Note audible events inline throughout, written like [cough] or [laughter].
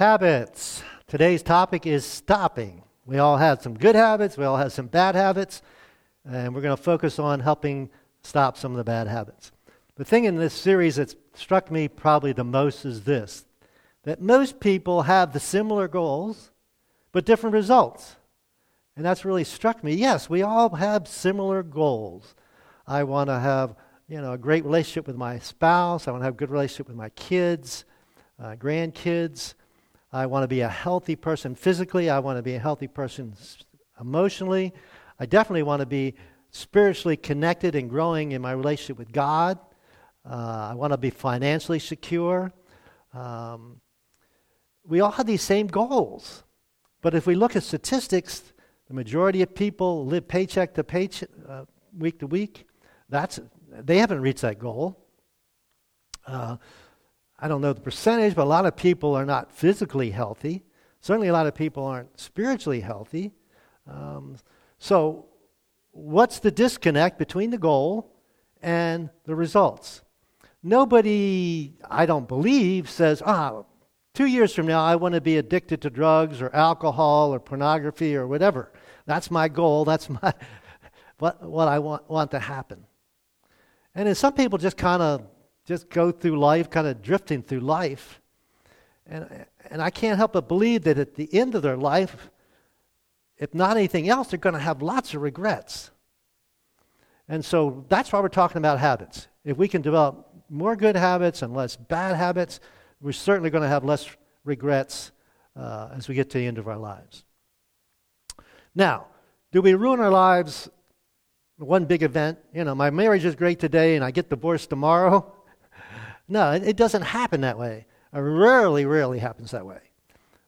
Habits. Today's topic is stopping. We all have some good habits, we all have some bad habits, and we're going to focus on helping stop some of the bad habits. The thing in this series that struck me probably the most is this that most people have the similar goals, but different results. And that's really struck me. Yes, we all have similar goals. I want to have you know, a great relationship with my spouse. I want to have a good relationship with my kids, uh, grandkids. I want to be a healthy person physically. I want to be a healthy person emotionally. I definitely want to be spiritually connected and growing in my relationship with God. Uh, I want to be financially secure. Um, we all have these same goals. But if we look at statistics, the majority of people live paycheck to paycheck, uh, week to week. That's, they haven't reached that goal. Uh, I don't know the percentage, but a lot of people are not physically healthy. Certainly, a lot of people aren't spiritually healthy. Um, so, what's the disconnect between the goal and the results? Nobody, I don't believe, says, ah, two years from now, I want to be addicted to drugs or alcohol or pornography or whatever. That's my goal. That's my, [laughs] what, what I want, want to happen. And then some people just kind of just go through life, kind of drifting through life. And, and I can't help but believe that at the end of their life, if not anything else, they're going to have lots of regrets. And so that's why we're talking about habits. If we can develop more good habits and less bad habits, we're certainly going to have less regrets uh, as we get to the end of our lives. Now, do we ruin our lives one big event? You know, my marriage is great today and I get divorced tomorrow. No, it, doesn't happen that way. It rarely, rarely happens that way.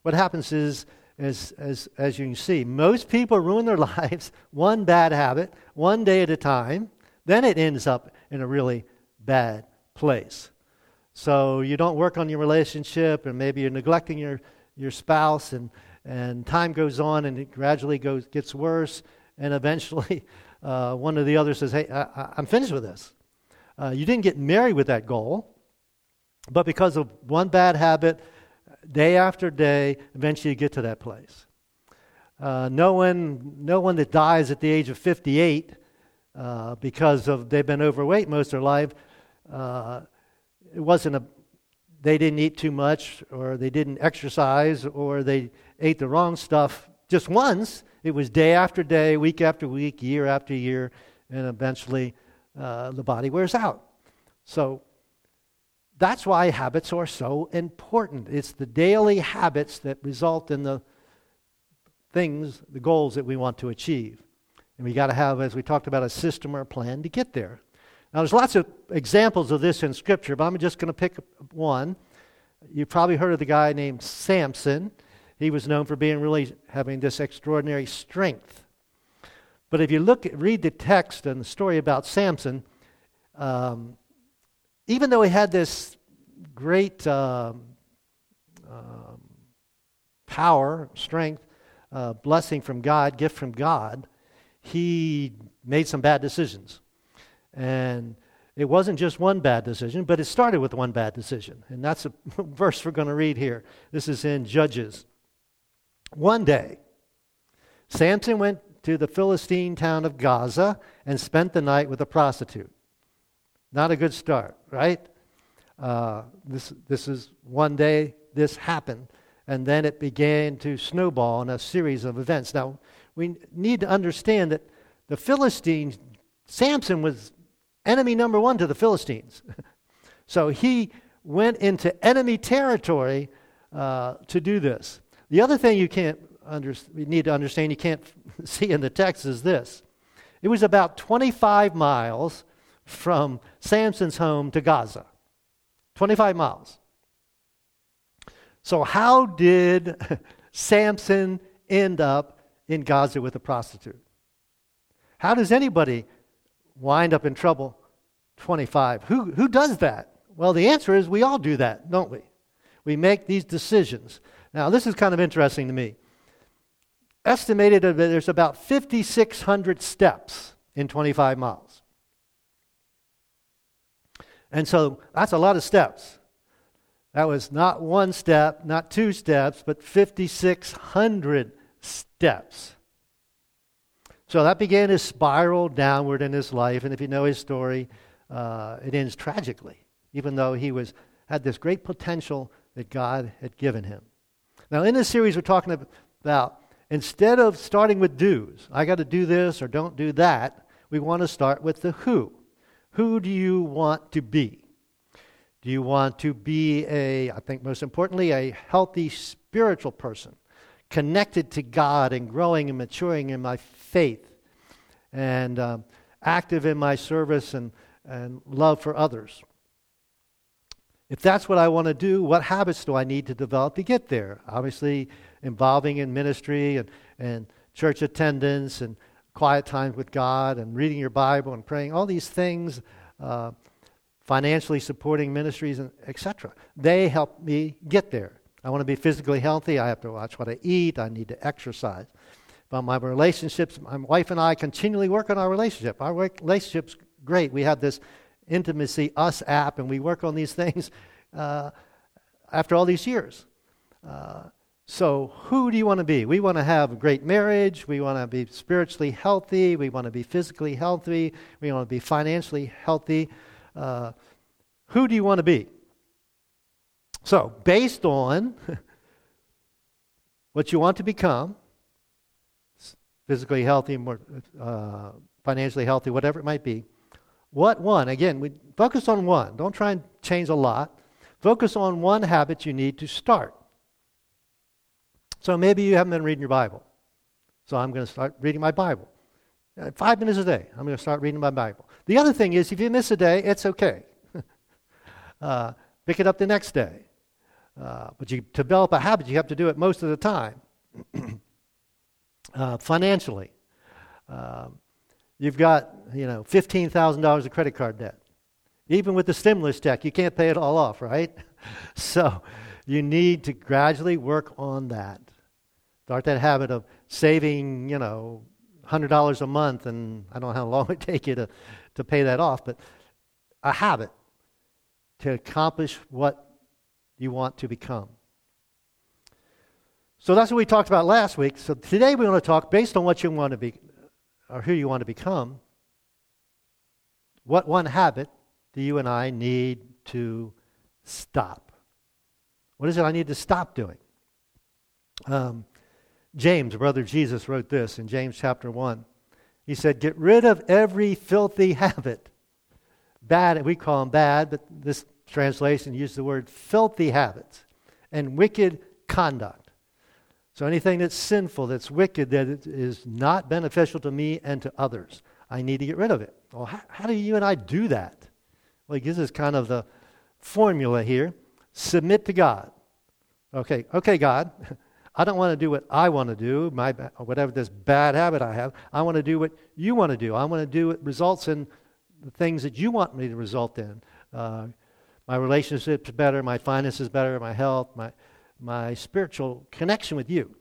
What happens is, as, as, as you can see, most people ruin their [laughs] lives one bad habit, one day at a time. Then it ends up in a really bad place. So you don't work on your relationship, and maybe you're neglecting your, your spouse, and, and time goes on, and it gradually goes, gets worse, and eventually [laughs] uh, one of the others says, Hey, I, am finished with this. Uh, you didn't get married with that goal. But because of one bad habit, day after day, eventually you get to that place. Uh, no, one, no one that dies at the age of 58 uh, because of they've been overweight most of their life, uh, it wasn't a, they didn't eat too much or they didn't exercise or they ate the wrong stuff just once. It was day after day, week after week, year after year, and eventually uh, the body wears out. So that's why habits are so important. It's the daily habits that result in the things, the goals that we want to achieve. And we got to have, as we talked about, a system or a plan to get there. Now, there's lots of examples of this in Scripture, but I'm just going to pick one. You've probably heard of the guy named Samson. He was known for being really having this extraordinary strength. But if you look, at, read the text and the story about Samson, um, even though he had this great uh, uh, power, strength, uh, blessing from God, gift from God, he made some bad decisions. And it wasn't just one bad decision, but it started with one bad decision. And that's a [laughs] verse we're going to read here. This is in Judges. One day, Samson went to the Philistine town of Gaza and spent the night with a prostitute. Not a good start, right? Uh, this, this is one day this happened, and then it began to snowball in a series of events. Now, we need to understand that the Philistines, Samson was enemy number one to the Philistines. [laughs] so he went into enemy territory uh, to do this. The other thing you can't under, you need to understand, you can't [laughs] see in the text is this. It was about 25 miles from Samson's home to Gaza 25 miles. So, how did [laughs] Samson end up in Gaza with a prostitute? How does anybody wind up in trouble 25? Who, who does that? Well, the answer is we all do that, don't we? We make these decisions. Now, this is kind of interesting to me. Estimated that there's about 5,600 steps in 25 miles. And so that's a lot of steps. That was not one step, not two steps, but 5,600 steps. So that began his spiral downward in his life. And if you know his story, uh, it ends tragically, even though he was, had this great potential that God had given him. Now, in this series, we're talking about instead of starting with do's, I got to do this or don't do that, we want to start with the who. Who do you want to be? Do you want to be a, I think most importantly, a healthy spiritual person, connected to God and growing and maturing in my faith and um, active in my service and, and love for others? If that's what I want to do, what habits do I need to develop to get there? Obviously, involving in ministry and, and church attendance and quiet times with God and reading your Bible and praying, all these things, uh, financially supporting ministries, and etc. They help me get there. I want to be physically healthy. I have to watch what I eat. I need to exercise. But my relationships, my wife and I continually work on our relationship. Our relationship's great. We have this Intimately Us app, and we work on these [laughs] things uh, after all these years. Uh, so, who do you want to be? We want to have a great marriage. We want to be spiritually healthy. We want to be physically healthy. We want to be financially healthy. Uh, who do you want to be? So, based on [laughs] what you want to become, physically healthy, more uh, financially healthy, whatever it might be, what one? Again, we focus on one. Don't try and change a lot. Focus on one habit you need to start. So maybe you haven't been reading your Bible. So I'm going to start reading my Bible. Uh, five minutes a day, I'm going to start reading my Bible. The other thing is, if you miss a day, it's okay. [laughs] uh, pick it up the next day. Uh, but you develop a habit, you have to do it most of the time. [clears throat] uh, financially, um, you've got you know fifteen thousand dollars of credit card debt. Even with the stimulus check, you can't pay it all off, right? [laughs] so you need to gradually work on that. Start that habit of saving, you know, $100 a month, and I don't know how long [laughs] it take you to, to pay that off, but a habit to accomplish what you want to become. So that's what we talked about last week. So today we want to talk based on what you want to be, or who you want to become. What one habit do you and I need to stop? What is it I need to stop doing? Um, James, brother Jesus, wrote this in James chapter 1. He said, Get rid of every filthy habit. Bad, we call them bad, but this translation uses the word filthy habits and wicked conduct. So anything that's sinful, that's wicked, that is not beneficial to me and to others, I need to get rid of it. Well, how, how do you and I do that? Well, he gives us kind of the formula here submit to God. Okay, okay, God, [laughs] I don't want to do what I want to do, my whatever this bad habit I have. I want to do what you want to do. I want to do what results in the things that you want me to result in. Uh, my relationships better, my finances better, my health, my my spiritual connection with you.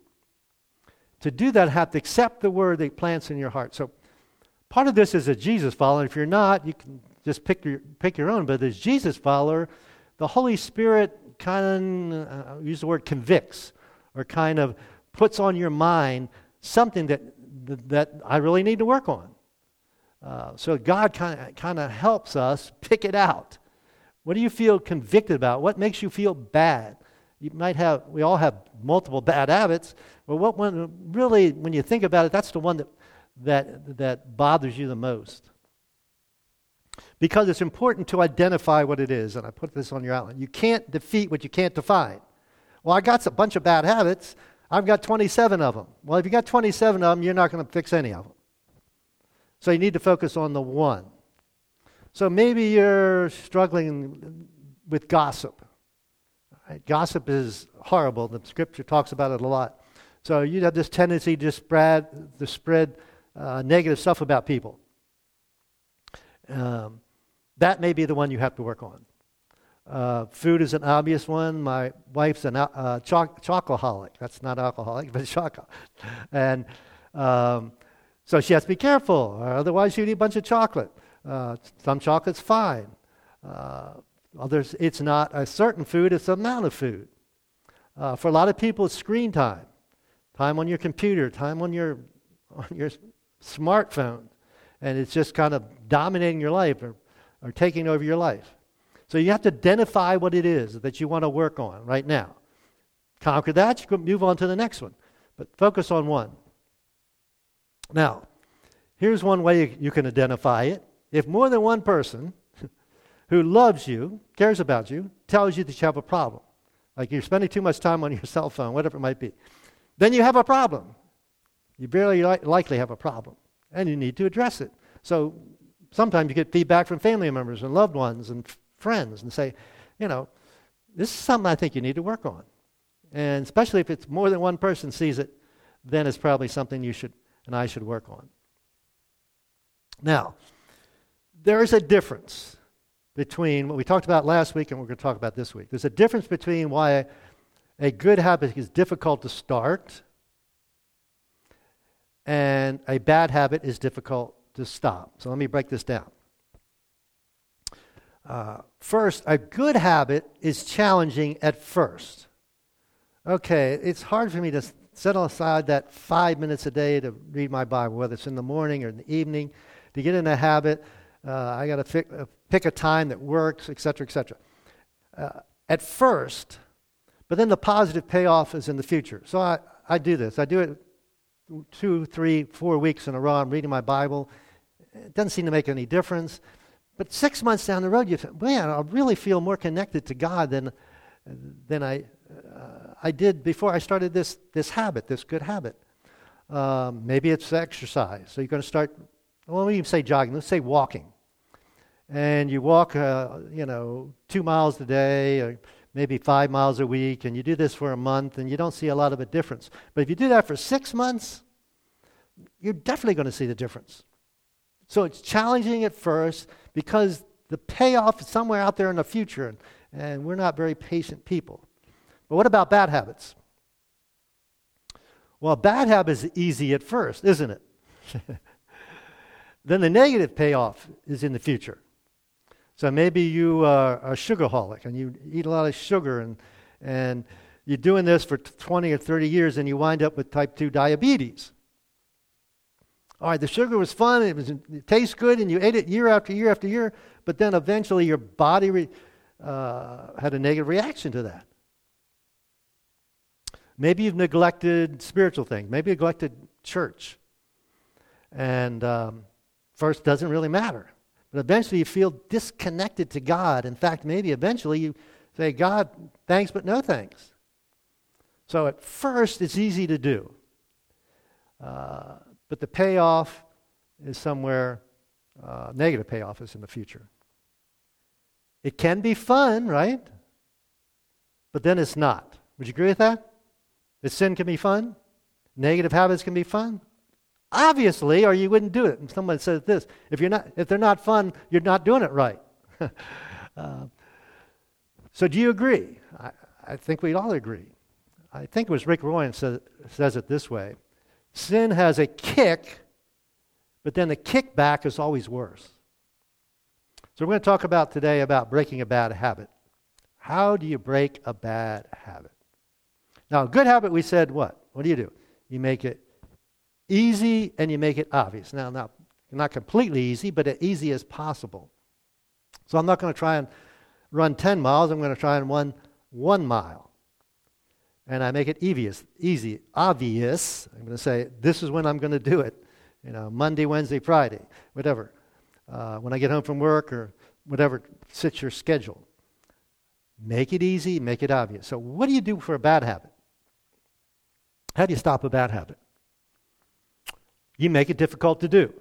To do that, I have to accept the word that plants in your heart. So, part of this is a Jesus follower. If you're not, you can just pick your pick your own. But as Jesus follower, the Holy Spirit kind of uh, use the word convicts or kind of puts on your mind something that, that I really need to work on. Uh, so God kind of helps us pick it out. What do you feel convicted about? What makes you feel bad? You might have. We all have multiple bad habits, but what one really, when you think about it, that's the one that that that bothers you the most. Because it's important to identify what it is, and I put this on your outline. You can't defeat what you can't define. Well, I got a bunch of bad habits. I've got 27 of them. Well, if you got 27 of them, you're not going to fix any of them. So you need to focus on the one. So maybe you're struggling with gossip. Right? Gossip is horrible. The scripture talks about it a lot. So you have this tendency to spread, to spread uh, negative stuff about people. Um, that may be the one you have to work on. Uh, food is an obvious one. My wife's a uh, choc- chocoholic. That's not alcoholic, but [laughs] chocolate. And um, so she has to be careful, otherwise she'd eat a bunch of chocolate. Uh, some chocolate's fine. Uh, Others, it's not a certain food, it's the amount of food. Uh, for a lot of people, it's screen time, time on your computer, time on your, [laughs] on your smartphone. And it's just kind of dominating your life or, or taking over your life. So you have to identify what it is that you want to work on right now. Conquer that, you can move on to the next one. But focus on one. Now, here's one way you can identify it. If more than one person [laughs] who loves you, cares about you, tells you that you have a problem, like you're spending too much time on your [laughs] cell phone, whatever it might be, then you have a problem. You very li- likely have a problem, and you need to address it. So sometimes you get feedback from family members and loved ones and f- friends and say, you know, this is something I think you need to work on. And especially if it's more than one person sees it, then it's probably something you should and I should work on. Now, there is a difference between what we talked about last week and what we're going to talk about this week. There's a difference between why a good habit is difficult to start and a bad habit is difficult to stop. So let me break this down. Uh, first, a good habit is challenging at first. Okay, it's hard for me to set aside that five minutes a day to read my Bible, whether it's in the morning or in the evening, to get in a habit. Uh, I got to uh, pick a time that works, etc., etc. Uh, at first, but then the positive payoff is in the future. So I, I do this. I do it two, three, four weeks in a row. I'm reading my Bible. It doesn't seem to make any difference. But six months down the road, you think, man, I really feel more connected to God than, than I, uh, I did before I started this, this habit, this good habit. Um, maybe it's exercise. So you're going to start, well, we even say jogging. Let's say walking and you walk, uh, you know, two miles a day, or maybe five miles a week, and you do this for a month, and you don't see a lot of a difference. But if you do that for six months, you're definitely going to see the difference. So it's challenging at first because the payoff is somewhere out there in the future, and, and we're not very patient people. But what about bad habits? Well, bad habit is easy at first, isn't it? [laughs] then the negative payoff is in the future. So maybe you are a sugarholic and you eat a lot of sugar and, and you're doing this for 20 or 30 years and you wind up with type 2 diabetes. All right, the sugar was fun, it, was, it tastes good, and you ate it year after year after year, but then eventually your body re, uh, had a negative reaction to that. Maybe you've neglected spiritual things, maybe neglected church. And um, first doesn't really matter. But eventually you feel disconnected to God. In fact, maybe eventually you say, God, thanks, but no thanks. So at first, it's easy to do. Uh, but the payoff is somewhere, uh, negative payoff is in the future. It can be fun, right? But then it's not. Would you agree with that? That sin can be fun? Negative habits can be fun? Obviously, or you wouldn't do it. And someone says this if, you're not, if they're not fun, you're not doing it right. [laughs] uh, so, do you agree? I, I, think we'd all agree. I think it was Rick Warren says, says it this way Sin has a kick, but then the kickback is always worse. So, we're going to talk about today about breaking a bad habit. How do you break a bad habit? Now, a good habit, we said what? What do you do? You make it easy and you make it obvious. Now, not, not completely easy, but as easy as possible. So I'm not going to try and run 10 miles. I'm going to try and run one mile. And I make it obvious, easy, obvious. I'm going to say, this is when I'm going to do it. You know, Monday, Wednesday, Friday, whatever. Uh, when I get home from work or whatever fits your schedule. Make it easy, make it obvious. So, what do you do for a bad habit? How do you stop a bad habit? you make it difficult to do.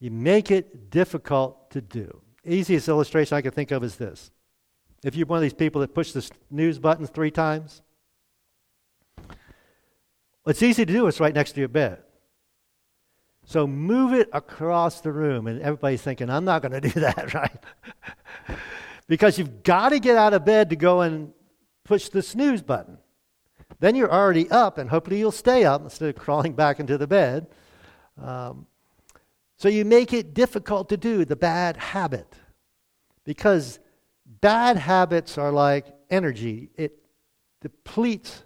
You make it difficult to do. Easiest illustration I can think of is this. If you're one of these people that push the snooze button three times, it's easy to do. It's right next to your bed. So move it across the room, and everybody's thinking, I'm not going [laughs] to do that, [laughs] right? because you've got to get out of bed to go and push the snooze button. Then you're already up, and hopefully you'll stay up instead of crawling back into the bed. Um, so you make it difficult to do the bad habit. because bad habits are like energy, it depletes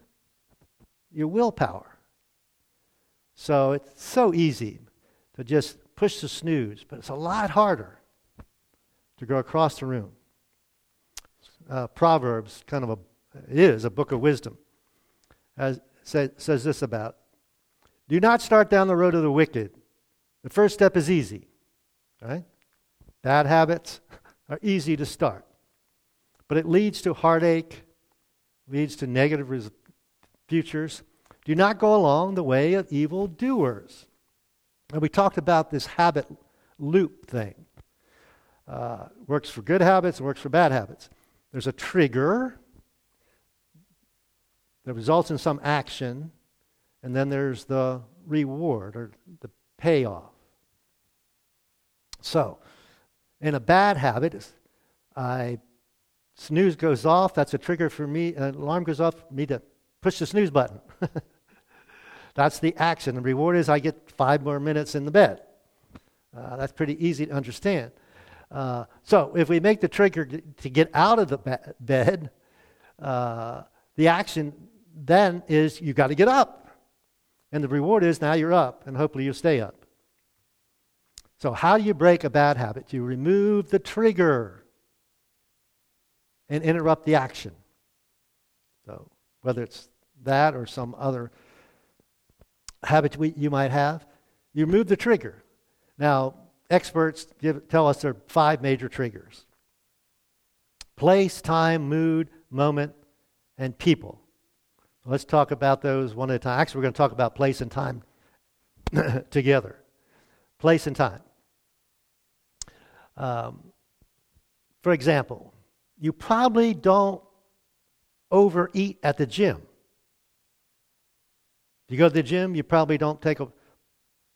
your willpower. So it's so easy to just push the snooze, but it's a lot harder to go across the room. Uh, Proverbs, kind of a, is a book of wisdom, as, say, says this about Do not start down the road of the wicked. The first step is easy, right? Bad habits [laughs] are easy to start, but it leads to heartache, leads to negative res- futures. Do not go along the way of evil doers. And we talked about this habit loop thing. Uh, works for good habits, works for bad habits. There's a trigger that results in some action, and then there's the reward or the payoff. So, in a bad habit, I snooze goes off. That's a trigger for me. An alarm goes off. Me to push the snooze button. [laughs] That's the action. The reward is I get five more minutes in the bed. Uh, that's pretty easy to understand. Uh, so if we make the trigger to get out of the be- bed, uh, the action then is you've got to get up. And the reward is now you're up, and hopefully you'll stay up. So, how do you break a bad habit? You remove the trigger and interrupt the action. So, whether it's that or some other habit we, you might have, you move the trigger. Now, experts give, tell us there are five major triggers place, time, mood, moment, and people. Let's talk about those one at a time. Actually, we're going to talk about place and time [coughs] together. Place and time. Um, for example, you probably don't overeat at the gym. If you go to the gym, you probably don't take a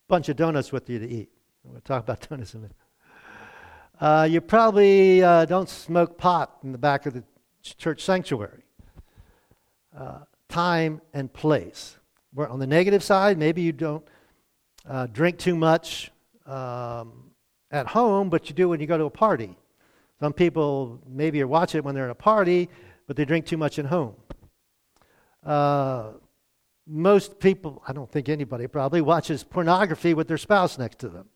bunch of donuts with you to eat. We'll talk about [laughs] donuts in a minute. Uh, you probably uh, don't smoke pot in the back of the church sanctuary. Uh, time and place. Where on the negative side, maybe you don't uh, drink too much um, at home, but you do when you go to a party. Some people maybe watch it when they're at a party, but they drink too much at home. Uh, most people, I don't think anybody probably, watches pornography with their spouse next to them.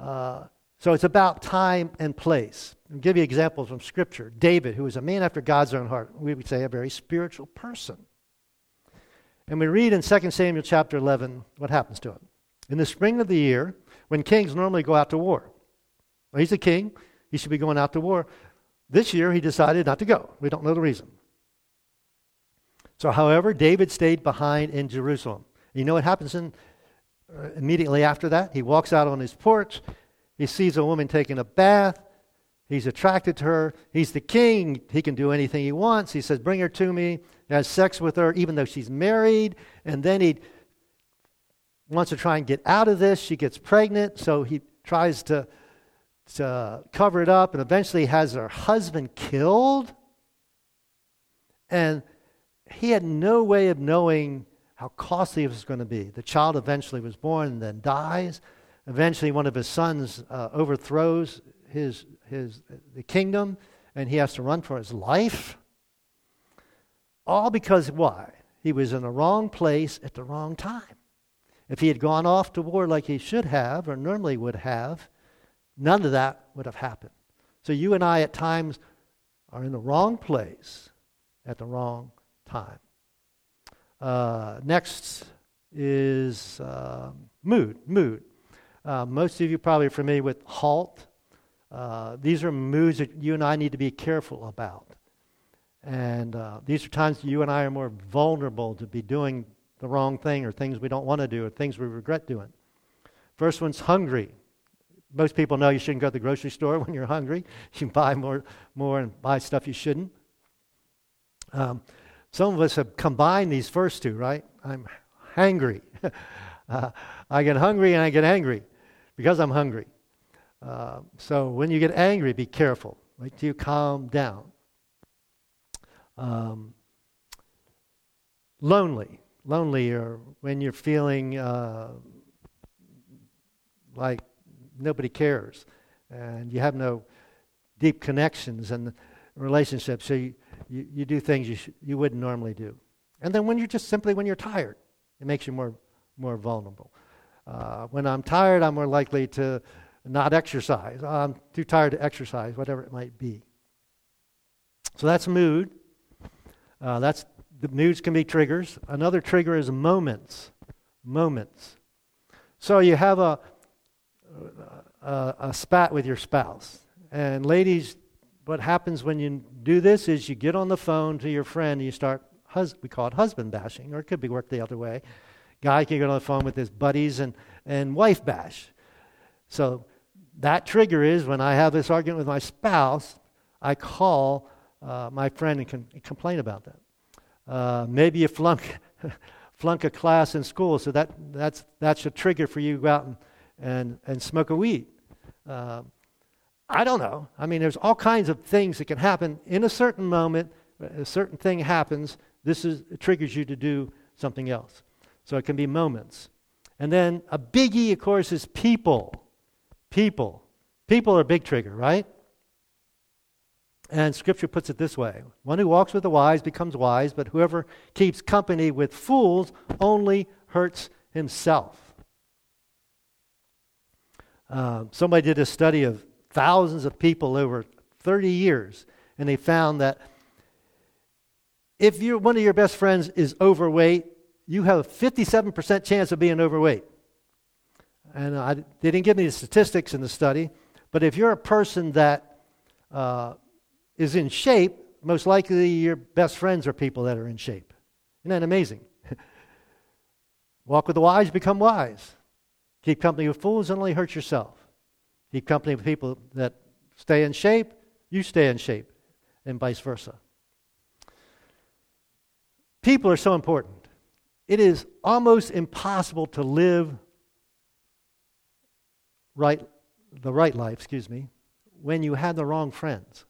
Uh, so it's about time and place. I'll give you examples from Scripture. David, who was a man after God's own heart, we would say a very spiritual person. And we read in 2 Samuel chapter 11 what happens to him. In the spring of the year, when kings normally go out to war, well, he's a king, he should be going out to war. This year, he decided not to go. We don't know the reason. So, however, David stayed behind in Jerusalem. You know what happens in, uh, immediately after that? He walks out on his porch. He sees a woman taking a bath. He's attracted to her. He's the king. He can do anything he wants. He says, Bring her to me. He has sex with her, even though she's married. And then he wants to try and get out of this. She gets pregnant, so he tries to, to cover it up and eventually has her husband killed. And he had no way of knowing how costly it was going to be. The child eventually was born and then dies. Eventually, one of his sons uh, overthrows his, his, the kingdom, and he has to run for his life. All because why? He was in the wrong place at the wrong time. If he had gone off to war like he should have, or normally would have, none of that would have happened. So you and I at times are in the wrong place at the wrong time. Uh, next is uh, mood. Mood. Uh, most of you probably are familiar with halt. Uh, these are moods that you and I need to be careful about. And uh, these are times you and I are more vulnerable to be doing the wrong thing or things we don't want to do or things we regret doing. First one's hungry. Most people know you shouldn't go to the grocery store [laughs] when you're hungry. You buy more, more and buy stuff you shouldn't. Um, some of us have combined these first two, right? I'm hangry. [laughs] uh, I get hungry and I get angry because I'm hungry. Uh, so when you get angry, be careful. Wait till you calm down. Um, lonely. Lonely or when you're feeling uh, like nobody cares and you have no deep connections and relationships. So you, you, you do things you, sh- you wouldn't normally do. And then when you're just simply when you're tired, it makes you more, more vulnerable. Uh, when I'm tired, I'm more likely to not exercise. I'm too tired to exercise, whatever it might be. So that's mood. Uh, that's the moods can be triggers. Another trigger is moments. Moments. So you have a, a, a spat with your spouse. And ladies, what happens when you do this is you get on the phone to your friend and you start, hus- we call it husband bashing, or it could be worked the other way. Guy can get on the phone with his buddies and, and wife bash. So that trigger is when I have this argument with my spouse, I call uh, my friend and, complain about that. Uh, maybe you flunk, [laughs] flunk a class in school, so that, that's, that's a trigger for you to go out and, and, and smoke a weed. Uh, I don't know. I mean, there's all kinds of things that can happen in a certain moment. A certain thing happens. This is, triggers you to do something else. So it can be moments. And then a biggie, of course, is people. People. People are a big trigger, right? And Scripture puts it this way One who walks with the wise becomes wise, but whoever keeps company with fools only hurts himself. Uh, somebody did a study of thousands of people over 30 years, and they found that if you one of your best friends is overweight, you have a 57% chance of being overweight. And I, they didn't give me the statistics in the study, but if you're a person that uh, is in shape, most likely your best friends are people that are in shape. Isn't that amazing? [laughs] Walk with the wise, become wise. Keep company with fools, and only hurt yourself. Keep company with people that stay in shape, you stay in shape, and vice versa. People are so important. It is almost impossible to live right, the right life, excuse me, when you have the wrong friends.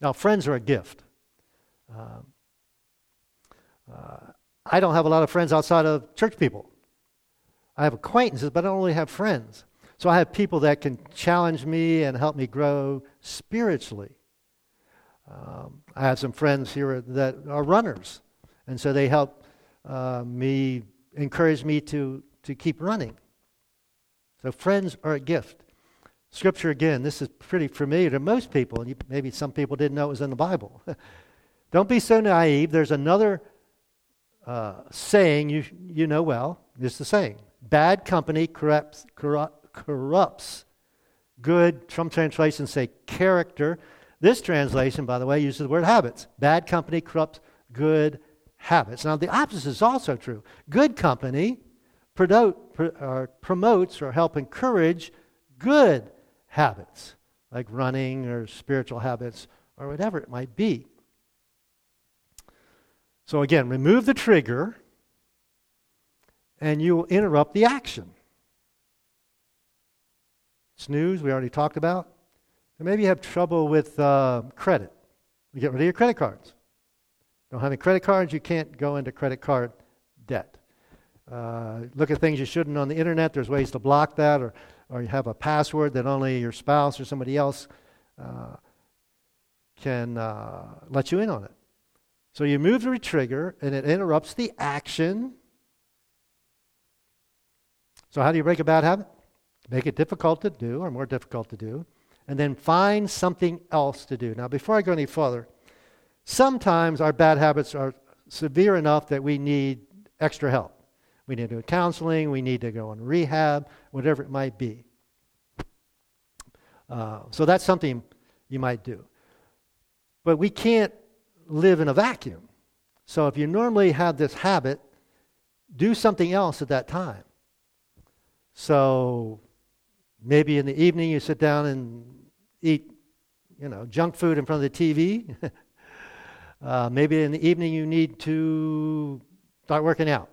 Now, friends are a gift. Um, uh, I don't have a lot of friends outside of church people. I have acquaintances, but I don't really have friends. So I have people that can challenge me and help me grow spiritually. Um, I have some friends here that are runners, and so they help uh, me, encourage me to, to keep running. So friends are a gift. Scripture, again, this is pretty familiar to most people, and you, maybe some people didn't know it was in the Bible. [laughs] Don't be so naive. There's another uh, saying you, you know well. It's the saying bad company corrupts, corrupt, corrupts good, some translations say character. This translation, by the way, uses the word habits. Bad company corrupts good habits. Now, the opposite is also true. Good company promotes or help encourage good habits, like running or spiritual habits or whatever it might be. So, again, remove the trigger and you will interrupt the action. Snooze, we already talked about. And maybe you have trouble with uh, credit. You get rid of your credit cards. Don't have any credit cards, you can't go into credit card debt. Uh, look at things you shouldn't on the internet. There's ways to block that, or, or you have a password that only your spouse or somebody else uh, can uh, let you in on it. So you move the trigger, and it interrupts the action. So, how do you break a bad habit? Make it difficult to do or more difficult to do, and then find something else to do. Now, before I go any further, sometimes our bad habits are severe enough that we need extra help. We need to do counseling, we need to go on rehab, whatever it might be. Uh, so that's something you might do. But we can't live in a vacuum. So if you normally have this habit, do something else at that time. So Maybe in the evening you sit down and eat, you know, junk food in front of the TV. [laughs] uh, maybe in the evening you need to start working out.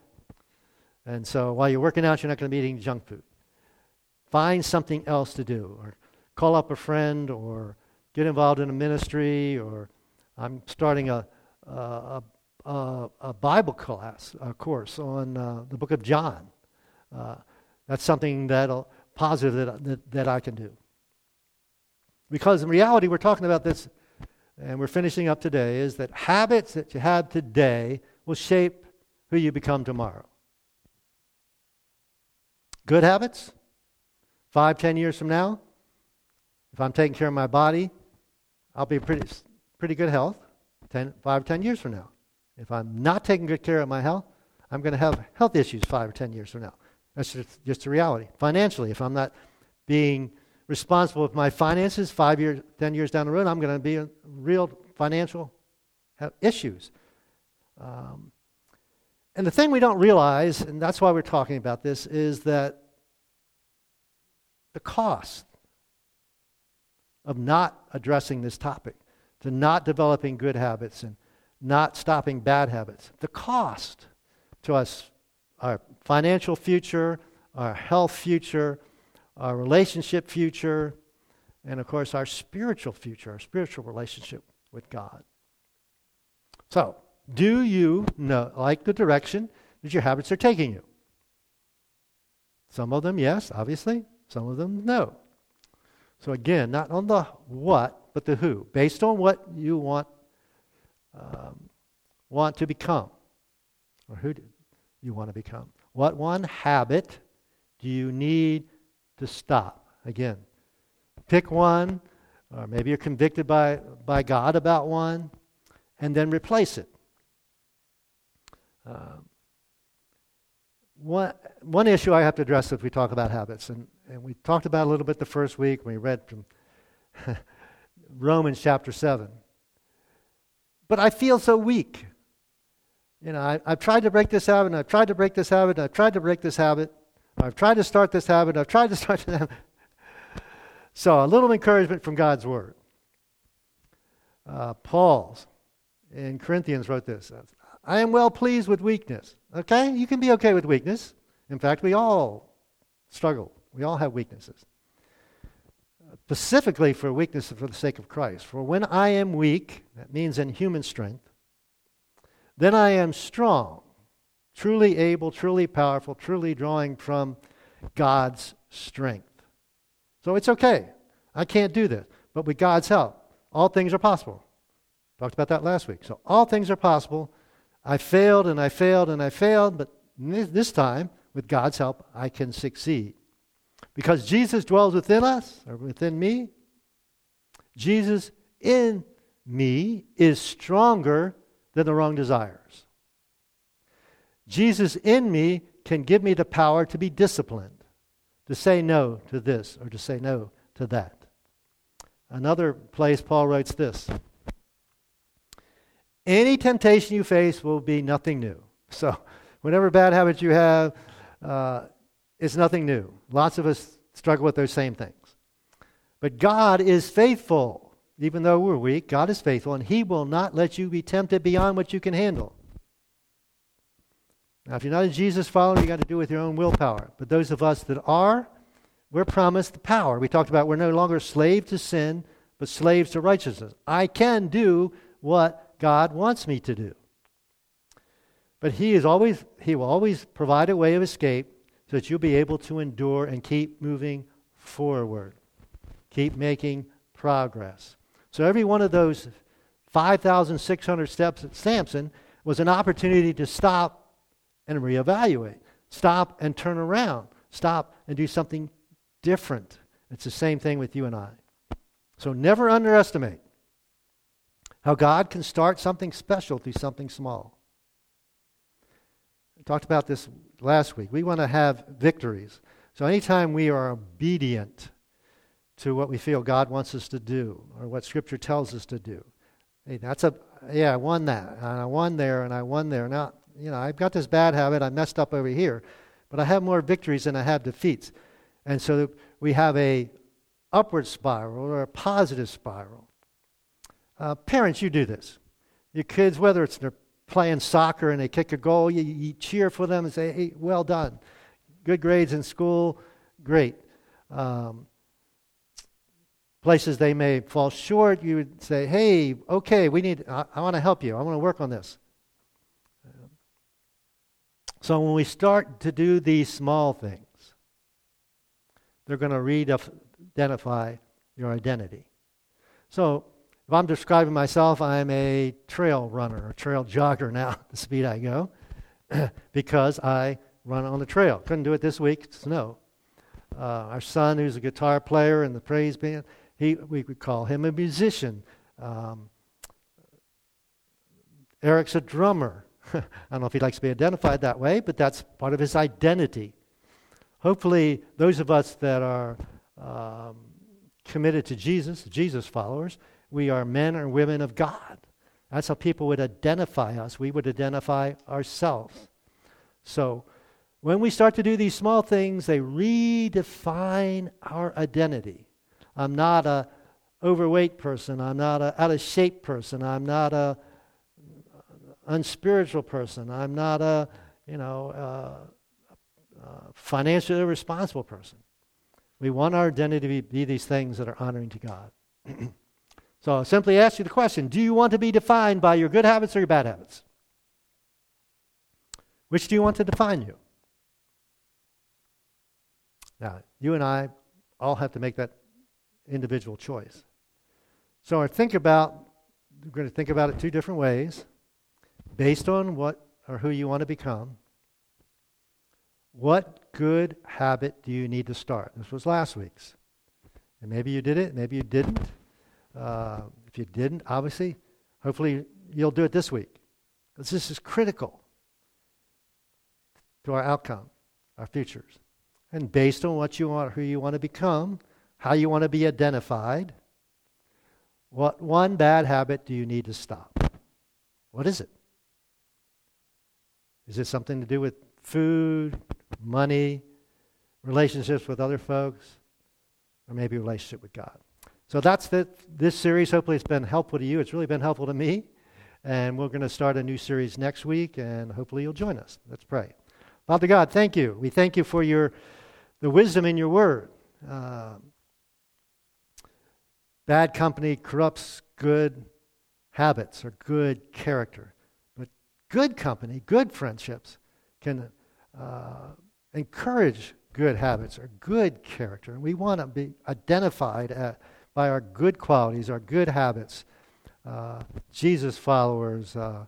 And so while you're working out, you're not going to be eating junk food. Find something else to do, or call up a friend, or get involved in a ministry, or I'm starting a, a, a, a Bible class, a course on uh, the book of John. Uh, that's something that'll uh, positive that, that, that I can do. Because in reality, we're talking about this, and we're finishing up today, is that habits that you have today will shape who you become tomorrow. Good habits, five, ten years from now, if I'm taking care of my body, I'll be pretty, pretty good health ten, five, ten years from now. If I'm not taking good care of my health, I'm going to have health issues five or ten years from now. That's just, a reality. Financially, if I'm not being responsible with my finances five years, ten years down the road, I'm going to be in real financial issues. Um, and the thing we don't realize, and that's why we're talking about this, is that the cost of not addressing this topic, to not developing good habits and not stopping bad habits, the cost to us, our financial future, our health future, our relationship future, and of course our spiritual future, our spiritual relationship with God. So, do you know, like the direction that your habits are taking you? Some of them, yes, obviously. Some of them, no. So again, not on the what, but the who, based on what you want um, want to become, or who you want to become. What one habit do you need to stop? Again, pick one, or maybe you're convicted by, by God about one, and then replace it. Um, one, one issue I have to address if we talk about habits, and, and we talked about a little bit the first week when we read from [laughs] Romans chapter 7. But I feel so weak. You know, I, have tried to break this habit, and I've tried to break this habit, and I've tried to break this habit. I've tried to start this habit, I've tried to start this habit. [laughs] So, a little encouragement from God's Word. Uh, Paul in Corinthians wrote this I am well pleased with weakness. Okay? You can be okay with weakness. In fact, we all struggle, we all have weaknesses. Specifically for weakness for the sake of Christ. For when I am weak, that means in human strength, then I am strong, truly able, truly powerful, truly drawing from God's strength. So it's okay. I can't do this. But with God's help, all things are possible. Talked about that last week. So all things are possible I failed and I failed and I failed, but this time, with God's help, I can succeed. Because Jesus dwells within us, or within me, Jesus in me is stronger than the wrong desires. Jesus in me can give me the power to be disciplined, to say no to this or to say no to that. Another place, Paul writes this any temptation you face will be nothing new. [laughs] So, whatever bad habits you have, uh, it's nothing new. Lots of us struggle with those same things. But God is faithful. Even though we're weak, God is faithful, and He will not let you be tempted beyond what you can handle. Now, if you're not a Jesus follower, you've got to do it with your own willpower. But those of us that are, we're promised the power. We talked about we're no longer slaves to sin, but slaves to righteousness. I can do what God wants me to do. But he is always he will always provide a way of escape so that you'll be able to endure and keep moving forward. Keep making progress. So every one of those 5,600 steps at Samson was an opportunity to stop and reevaluate. Stop and turn around. Stop and do something different. It's the same thing with you and I. So never underestimate how God can start something special through something small. I talked about this last week. We want to have victories. So anytime we are obedient to what we feel God wants us to do or what Scripture tells us to do, hey, that's a, yeah, I won that, and I won there, and I won there. Now, you know, I've got this bad habit, I messed up over here, but I have more victories than I have defeats. And so we have a upward spiral or a positive spiral. Uh, parents, you do this. Your kids, whether it's they're playing soccer and they kick a goal, you, you cheer for them and say, hey, well done. Good grades in school, great. Um, places they may fall short, you would say, hey, okay, we need, I, I want to help you. I want to work on this. So when we start to do these small things, they're going to re-identify your identity. So, if I'm describing myself, I'm a trail runner, a trail jogger now, [laughs] the speed I go, [clears throat] because I run on the trail. Couldn't do it this week, snow. Uh, our son, who's a guitar player in the praise band, he, we would call him a musician. Um, Eric's a drummer. [laughs] I don't know if he likes to be identified that way, but that's part of his identity. Hopefully, those of us that are um, committed to Jesus, Jesus followers, we are men or women of God. That's how people would identify us. We would identify ourselves. So, when we start to do these small things, they redefine our identity. I'm not a overweight person. I'm not a out of shape person. I'm not a unspiritual person. I'm not a you know uh, uh, financially irresponsible person. We want our identity to be, these things that are honoring to God. [clears throat] so I simply ask you the question: Do you want to be defined by your good habits or your bad habits? Which do you want to define you? Now, you and I all have to make that individual choice. So I think about, we're going to think about it two different ways, based on what or who you want to become. What good habit do you need to start? This was last week's. And maybe you did it, maybe you didn't. Uh, if you didn't, obviously, hopefully you'll do it this week. Because this is critical to our outcome, our futures. And based on what you want, who you want to become, how you want to be identified, what one bad habit do you need to stop? What is it? Is it something to do with food, money, relationships with other folks, or maybe relationship with God? So that's the, this series. Hopefully, it's been helpful to you. It's really been helpful to me. And we're going to start a new series next week, and hopefully, you'll join us. Let's pray. Father God, thank you. We thank you for your the wisdom in your word. Uh, bad company corrupts good habits or good character. But good company, good friendships can uh, encourage good habits or good character. And we want to be identified at, by our good qualities, our good habits. Uh, Jesus followers, uh,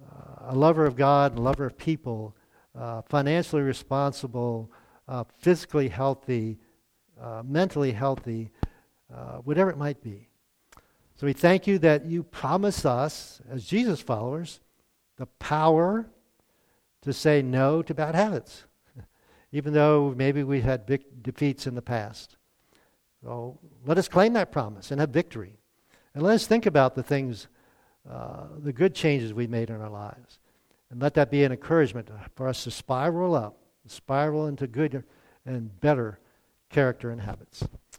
uh a lover of God, a lover of people, uh, financially responsible, uh, physically healthy, uh, mentally healthy, uh, whatever it might be. So we thank you that you promise us, as Jesus followers, the power to say no to bad habits, [laughs] even though maybe we've had big defeats in the past. So let us claim that promise and have victory. And let us think about the things, uh, the good changes we've made in our lives. And let that be an encouragement for us to spiral up spiral into good and better character and habits.